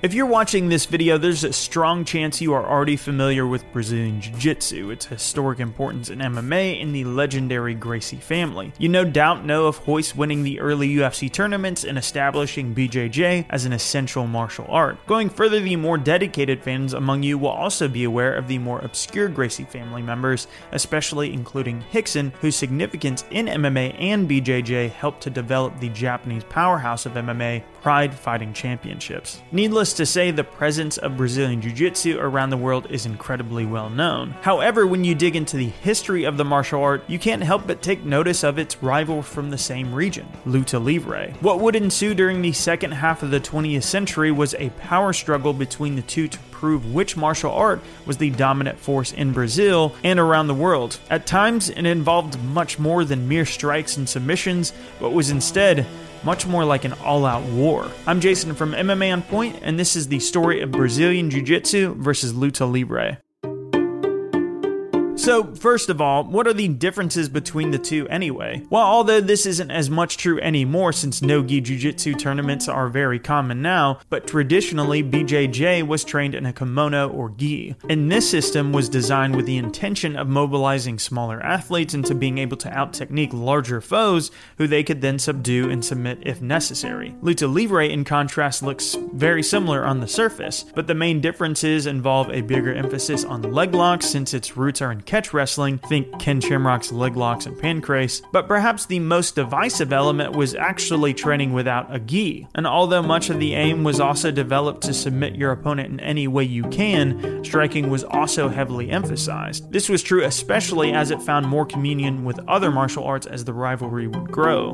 If you're watching this video, there's a strong chance you are already familiar with Brazilian Jiu Jitsu, its historic importance in MMA, and the legendary Gracie family. You no doubt know of Royce winning the early UFC tournaments and establishing BJJ as an essential martial art. Going further, the more dedicated fans among you will also be aware of the more obscure Gracie family members, especially including Rickson, whose significance in MMA and BJJ helped to develop the Japanese powerhouse of MMA, Pride Fighting Championships. Needless to say, the presence of Brazilian Jiu Jitsu around the world is incredibly well known. However, when you dig into the history of the martial art, you can't help but take notice of its rival from the same region, Luta Livre. What would ensue during the second half of the 20th century was a power struggle between the two to prove which martial art was the dominant force in Brazil and around the world. At times, it involved much more than mere strikes and submissions, but was instead much more like an all out war. I'm Jason from MMA On Point, and this is the story of Brazilian Jiu Jitsu versus Luta Libre. So, first of all, what are the differences between the two anyway? Well, although this isn't as much true anymore since no gi jiu-jitsu tournaments are very common now, but traditionally BJJ was trained in a kimono or gi. And this system was designed with the intention of mobilizing smaller athletes into being able to out-technique larger foes who they could then subdue and submit if necessary. Luta Livre in contrast looks very similar on the surface, but the main differences involve a bigger emphasis on leg locks since its roots are in catch wrestling, think Ken Shamrock's leg locks and pancrase, but perhaps the most divisive element was actually training without a gi. And although much of the aim was also developed to submit your opponent in any way you can, striking was also heavily emphasized. This was true especially as it found more communion with other martial arts as the rivalry would grow.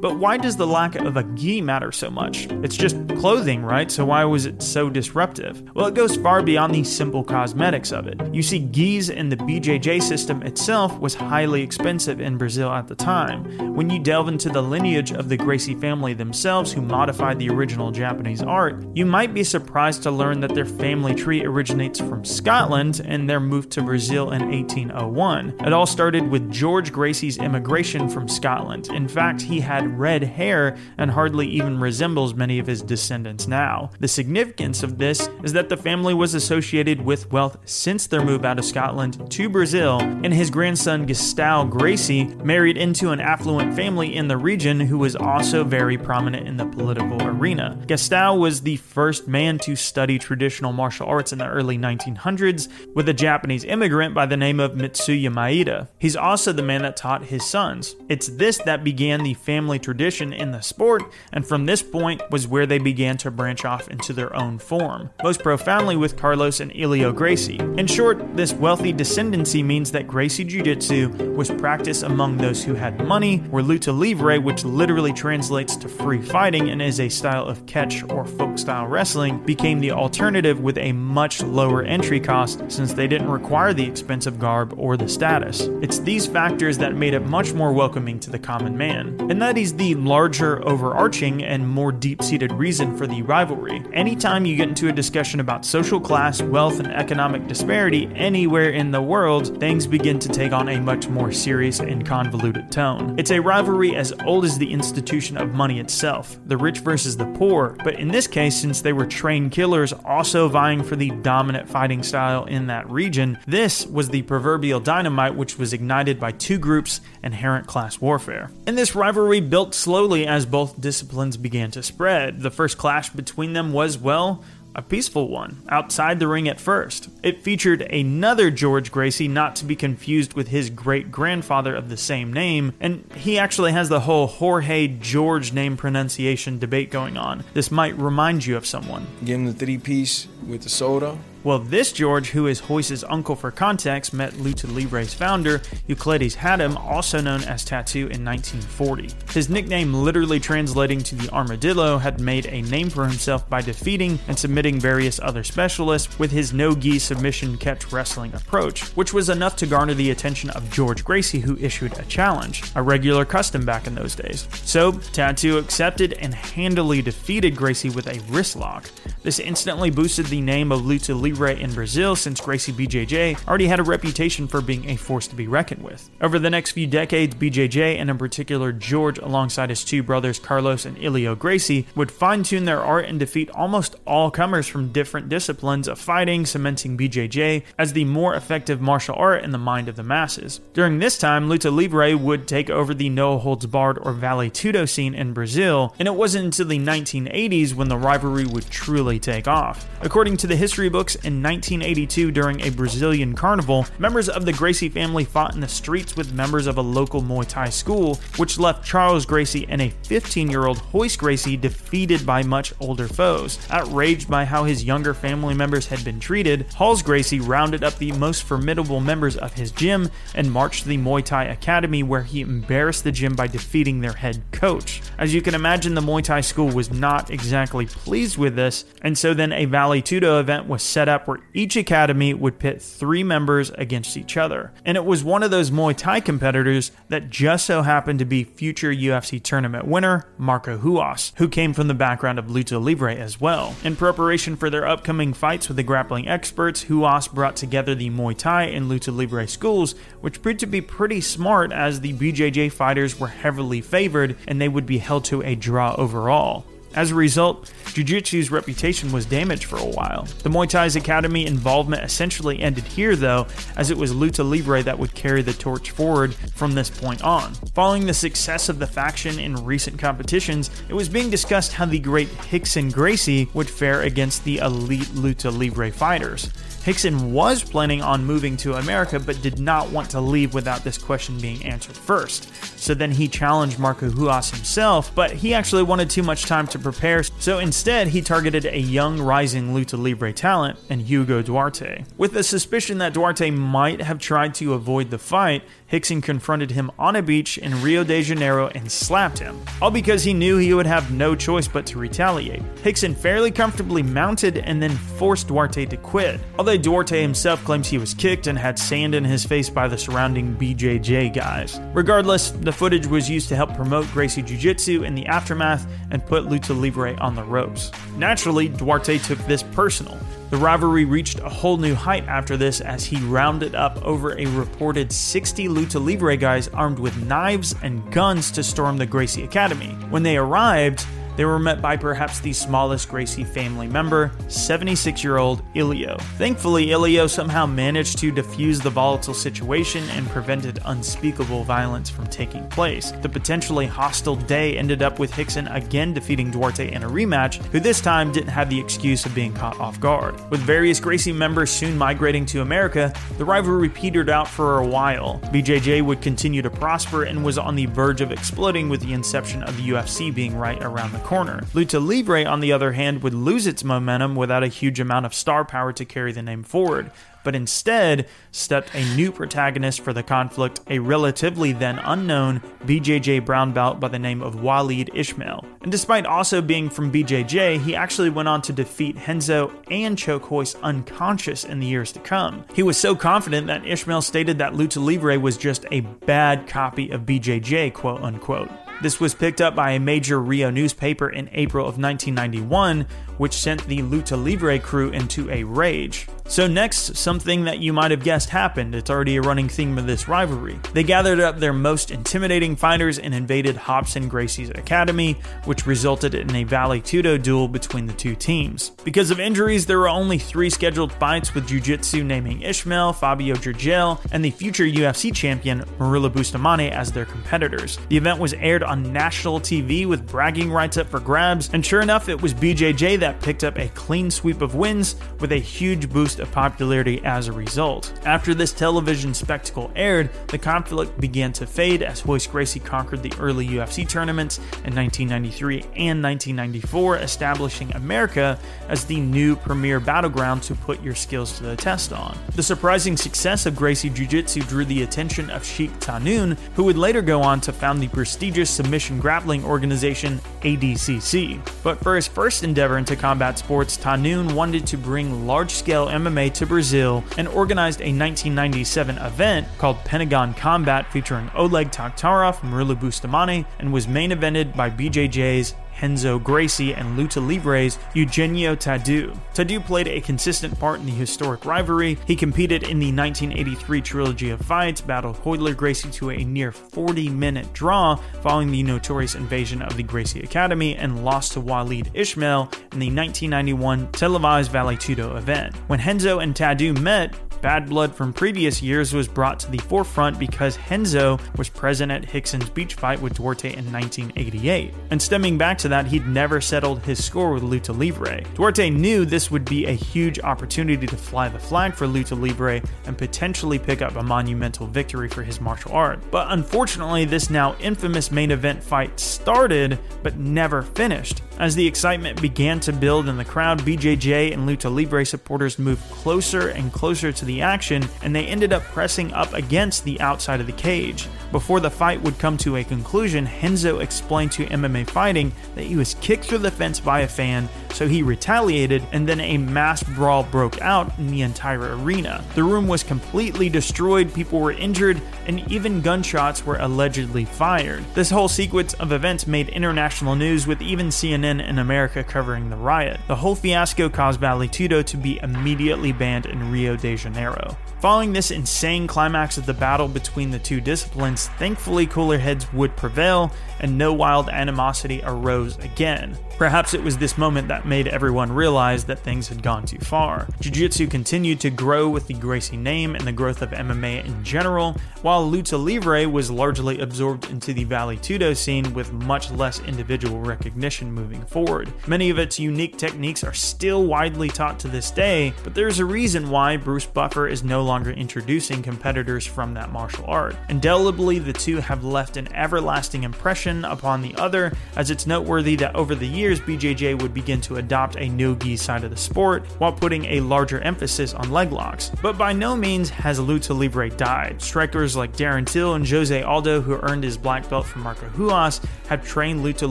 But why does the lack of a gi matter so much? It's just clothing, right? So why was it so disruptive? Well, it goes far beyond the simple cosmetics of it. You see, gis in the BJ BJJ system itself was highly expensive in Brazil at the time. When you delve into the lineage of the Gracie family themselves, who modified the original Japanese art, you might be surprised to learn that their family tree originates from Scotland and their move to Brazil in 1801. It all started with George Gracie's immigration from Scotland. In fact, he had red hair and hardly even resembles many of his descendants now. The significance of this is that the family was associated with wealth since their move out of Scotland to Brazil Brazil, and his grandson Gustavo Gracie married into an affluent family in the region who was also very prominent in the political arena. Gustavo was the first man to study traditional martial arts in the early 1900s with a Japanese immigrant by the name of Mitsuyo Maeda. He's also the man that taught his sons. It's this that began the family tradition in the sport, and from this point was where they began to branch off into their own form, most profoundly with Carlos and Helio Gracie. In short, this wealthy descendancy means that Gracie Jiu Jitsu was practiced among those who had money, where Luta Livre, which literally translates to free fighting and is a style of catch or folk style wrestling, became the alternative with a much lower entry cost since they didn't require the expensive garb or the status. It's these factors that made it much more welcoming to the common man. And that is the larger, overarching, and more deep seated reason for the rivalry. Anytime you get into a discussion about social class, wealth, and economic disparity anywhere in the world, things begin to take on a much more serious and convoluted tone. It's a rivalry as old as the institution of money itself, the rich versus the poor, but in this case, since they were trained killers also vying for the dominant fighting style in that region, this was the proverbial dynamite which was ignited by two groups' inherent class warfare. And this rivalry built slowly as both disciplines began to spread. The first clash between them was, well, a peaceful one, outside the ring at first. It featured another George Gracie, not to be confused with his great grandfather of the same name, and he actually has the whole Jorge George name pronunciation debate going on. This might remind you of someone. Give him the three piece with the soda. Well, this George, who is Royce's uncle for context, met Luta Libre's founder, Euclides Hatem, also known as Tatu, in 1940. His nickname, literally translating to the armadillo, had made a name for himself by defeating and submitting various other specialists with his no gi submission catch wrestling approach, which was enough to garner the attention of George Gracie, who issued a challenge, a regular custom back in those days. So, Tatu accepted and handily defeated Gracie with a wrist lock. This instantly boosted the name of Luta Libre Livre in Brazil since Gracie BJJ already had a reputation for being a force to be reckoned with. Over the next few decades, BJJ, and in particular George alongside his two brothers Carlos and Helio Gracie, would fine tune their art and defeat almost all comers from different disciplines of fighting, cementing BJJ as the more effective martial art in the mind of the masses. During this time, Luta Livre would take over the no holds barred or Vale Tudo scene in Brazil, and it wasn't until the 1980s when the rivalry would truly take off. According to the history books, in 1982 during a Brazilian carnival, members of the Gracie family fought in the streets with members of a local Muay Thai school, which left Charles Gracie and a 15 year old Royce Gracie defeated by much older foes. Outraged by how his younger family members had been treated, Rolls Gracie rounded up the most formidable members of his gym and marched to the Muay Thai Academy where he embarrassed the gym by defeating their head coach. As you can imagine, the Muay Thai school was not exactly pleased with this, and so then a Vale Tudo event was set up where each academy would pit three members against each other. And it was one of those Muay Thai competitors that just so happened to be future UFC tournament winner Marco Ruas, who came from the background of Lucha Libre as well. In preparation for their upcoming fights with the grappling experts, Ruas brought together the Muay Thai and Lucha Libre schools, which proved to be pretty smart as the BJJ fighters were heavily favored and they would be held to a draw overall. As a result, Jiu Jitsu's reputation was damaged for a while. The Muay Thai's academy involvement essentially ended here, though, as it was Luta Libre that would carry the torch forward from this point on. Following the success of the faction in recent competitions, it was being discussed how the great Rickson Gracie would fare against the elite Luta Libre fighters. Rickson was planning on moving to America but did not want to leave without this question being answered first. So then he challenged Marco Ruas himself, but he actually wanted too much time to prepare, so instead he targeted a young rising Luta Libre talent and Hugo Duarte. With the suspicion that Duarte might have tried to avoid the fight, Rickson confronted him on a beach in Rio de Janeiro and slapped him, all because he knew he would have no choice but to retaliate. Rickson fairly comfortably mounted and then forced Duarte to quit, although Duarte himself claims he was kicked and had sand in his face by the surrounding BJJ guys. Regardless, the footage was used to help promote Gracie Jiu Jitsu in the aftermath and put Lucha Libre on the ropes. Naturally, Duarte took this personal. The rivalry reached a whole new height after this as he rounded up over a reported 60 Lucha Libre guys armed with knives and guns to storm the Gracie Academy. When they arrived, they were met by perhaps the smallest Gracie family member, 76 year old Helio. Thankfully, Helio somehow managed to defuse the volatile situation and prevented unspeakable violence from taking place. The potentially hostile day ended up with Rickson again defeating Duarte in a rematch, who this time didn't have the excuse of being caught off guard. With various Gracie members soon migrating to America, the rivalry petered out for a while. BJJ would continue to prosper and was on the verge of exploding with the inception of the UFC being right around the corner. Lucha Libre, on the other hand, would lose its momentum without a huge amount of star power to carry the name forward, but instead stepped a new protagonist for the conflict, a relatively then unknown BJJ brown belt by the name of Walid Ismail. And despite also being from BJJ, he actually went on to defeat Renzo and choke Royce unconscious in the years to come. He was so confident that Ismail stated that Lucha Libre was just a bad copy of BJJ, quote unquote. This was picked up by a major Rio newspaper in April of 1991, which sent the Luta Libre crew into a rage. So, next, something that you might have guessed happened. It's already a running theme of this rivalry. They gathered up their most intimidating fighters and invaded Robson Gracie's academy, which resulted in a Vale Tudo duel between the two teams. Because of injuries, there were only three scheduled fights, with Jiu Jitsu naming Ismail, Fabio Gurgel, and the future UFC champion Murilo Bustamante as their competitors. The event was aired on national TV with bragging rights up for grabs, and sure enough, it was BJJ that picked up a clean sweep of wins with a huge boost of popularity as a result. After this television spectacle aired, the conflict began to fade as Royce Gracie conquered the early UFC tournaments in 1993 and 1994, establishing America as the new premier battleground to put your skills to the test on. The surprising success of Gracie Jiu Jitsu drew the attention of Sheikh Tahnoon, who would later go on to found the prestigious submission grappling organization ADCC. But for his first endeavor into combat sports, Tahnoon wanted to bring large scale MMA to Brazil and organized a 1997 event called Pentagon Combat featuring Oleg Taktarov, Murilo Bustamante, and was main evented by BJJ's Renzo Gracie and Luta Libre's Eugenio Tadeu. Tadeu played a consistent part in the historic rivalry. He competed in the 1983 trilogy of fights, battled Royler Gracie to a near 40 minute draw following the notorious invasion of the Gracie Academy, and lost to Walid Ismail in the 1991 televised Vale Tudo event. When Renzo and Tadeu met, bad blood from previous years was brought to the forefront because Renzo was present at Rickson's beach fight with Duarte in 1988. And stemming back to that, he'd never settled his score with Luta Libre. Duarte knew this would be a huge opportunity to fly the flag for Luta Libre and potentially pick up a monumental victory for his martial art. But unfortunately, this now infamous main event fight started but never finished. As the excitement began to build in the crowd, BJJ and Luta Libre supporters moved closer and closer to the action, and they ended up pressing up against the outside of the cage. Before the fight would come to a conclusion, Renzo explained to MMA Fighting that he was kicked through the fence by a fan, so he retaliated, and then a mass brawl broke out in the entire arena. The room was completely destroyed, people were injured, and even gunshots were allegedly fired. This whole sequence of events made international news, with even CNN in America covering the riot. The whole fiasco caused Tudo to be immediately banned in Rio de Janeiro. Following this insane climax of the battle between the two disciplines, thankfully cooler heads would prevail and no wild animosity arose again. Perhaps it was this moment that made everyone realize that things had gone too far. Jiu Jitsu continued to grow with the Gracie name and the growth of MMA in general, while Lucha Libre was largely absorbed into the Vale Tudo scene with much less individual recognition moving forward. Many of its unique techniques are still widely taught to this day, but there's a reason why Bruce Buffer is no longer introducing competitors from that martial art. Indelibly, the two have left an everlasting impression upon the other, as it's noteworthy that over the years, BJJ would begin to adopt a no gi side of the sport while putting a larger emphasis on leg locks. But by no means has Lucha Libre died. Strikers like Darren Till and Jose Aldo, who earned his black belt from Marco Ruas, have trained Lucha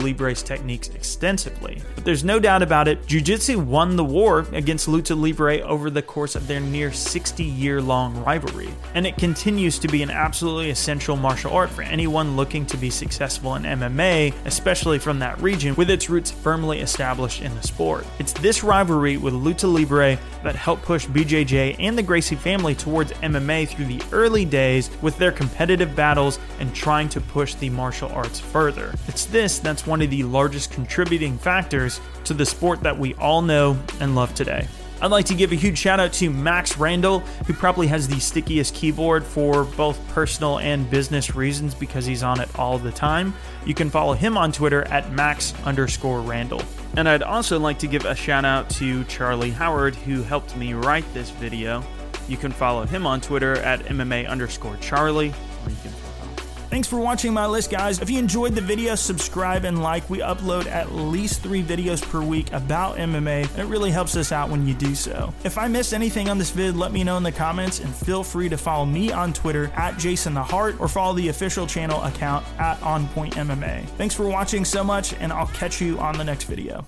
Libre's techniques extensively. But there's no doubt about it, Jiu Jitsu won the war against Lucha Libre over the course of their near 60 year long rivalry, and it continues to be an absolutely essential martial art for anyone looking to be successful in MMA, especially from that region, with its roots firmly established in the sport. It's this rivalry with Lucha Libre that helped push BJJ and the Gracie family towards MMA through the early days with their competitive battles and trying to push the martial arts further. It's this that's one of the largest contributing factors to the sport that we all know and love today. I'd like to give a huge shout out to Max Randall, who probably has the stickiest keyboard for both personal and business reasons because he's on it all the time. You can follow him on Twitter at max underscore Randall. And I'd also like to give a shout out to Charlie Howard, who helped me write this video. You can follow him on Twitter at MMA underscore Charlie, or you can Thanks for watching my list, guys. If you enjoyed the video, subscribe and like. We upload at least three videos per week about MMA, and it really helps us out when you do so. If I missed anything on this vid, let me know in the comments, and feel free to follow me on Twitter at Jason the Heart or follow the official channel account at On Point MMA. Thanks for watching so much, and I'll catch you on the next video.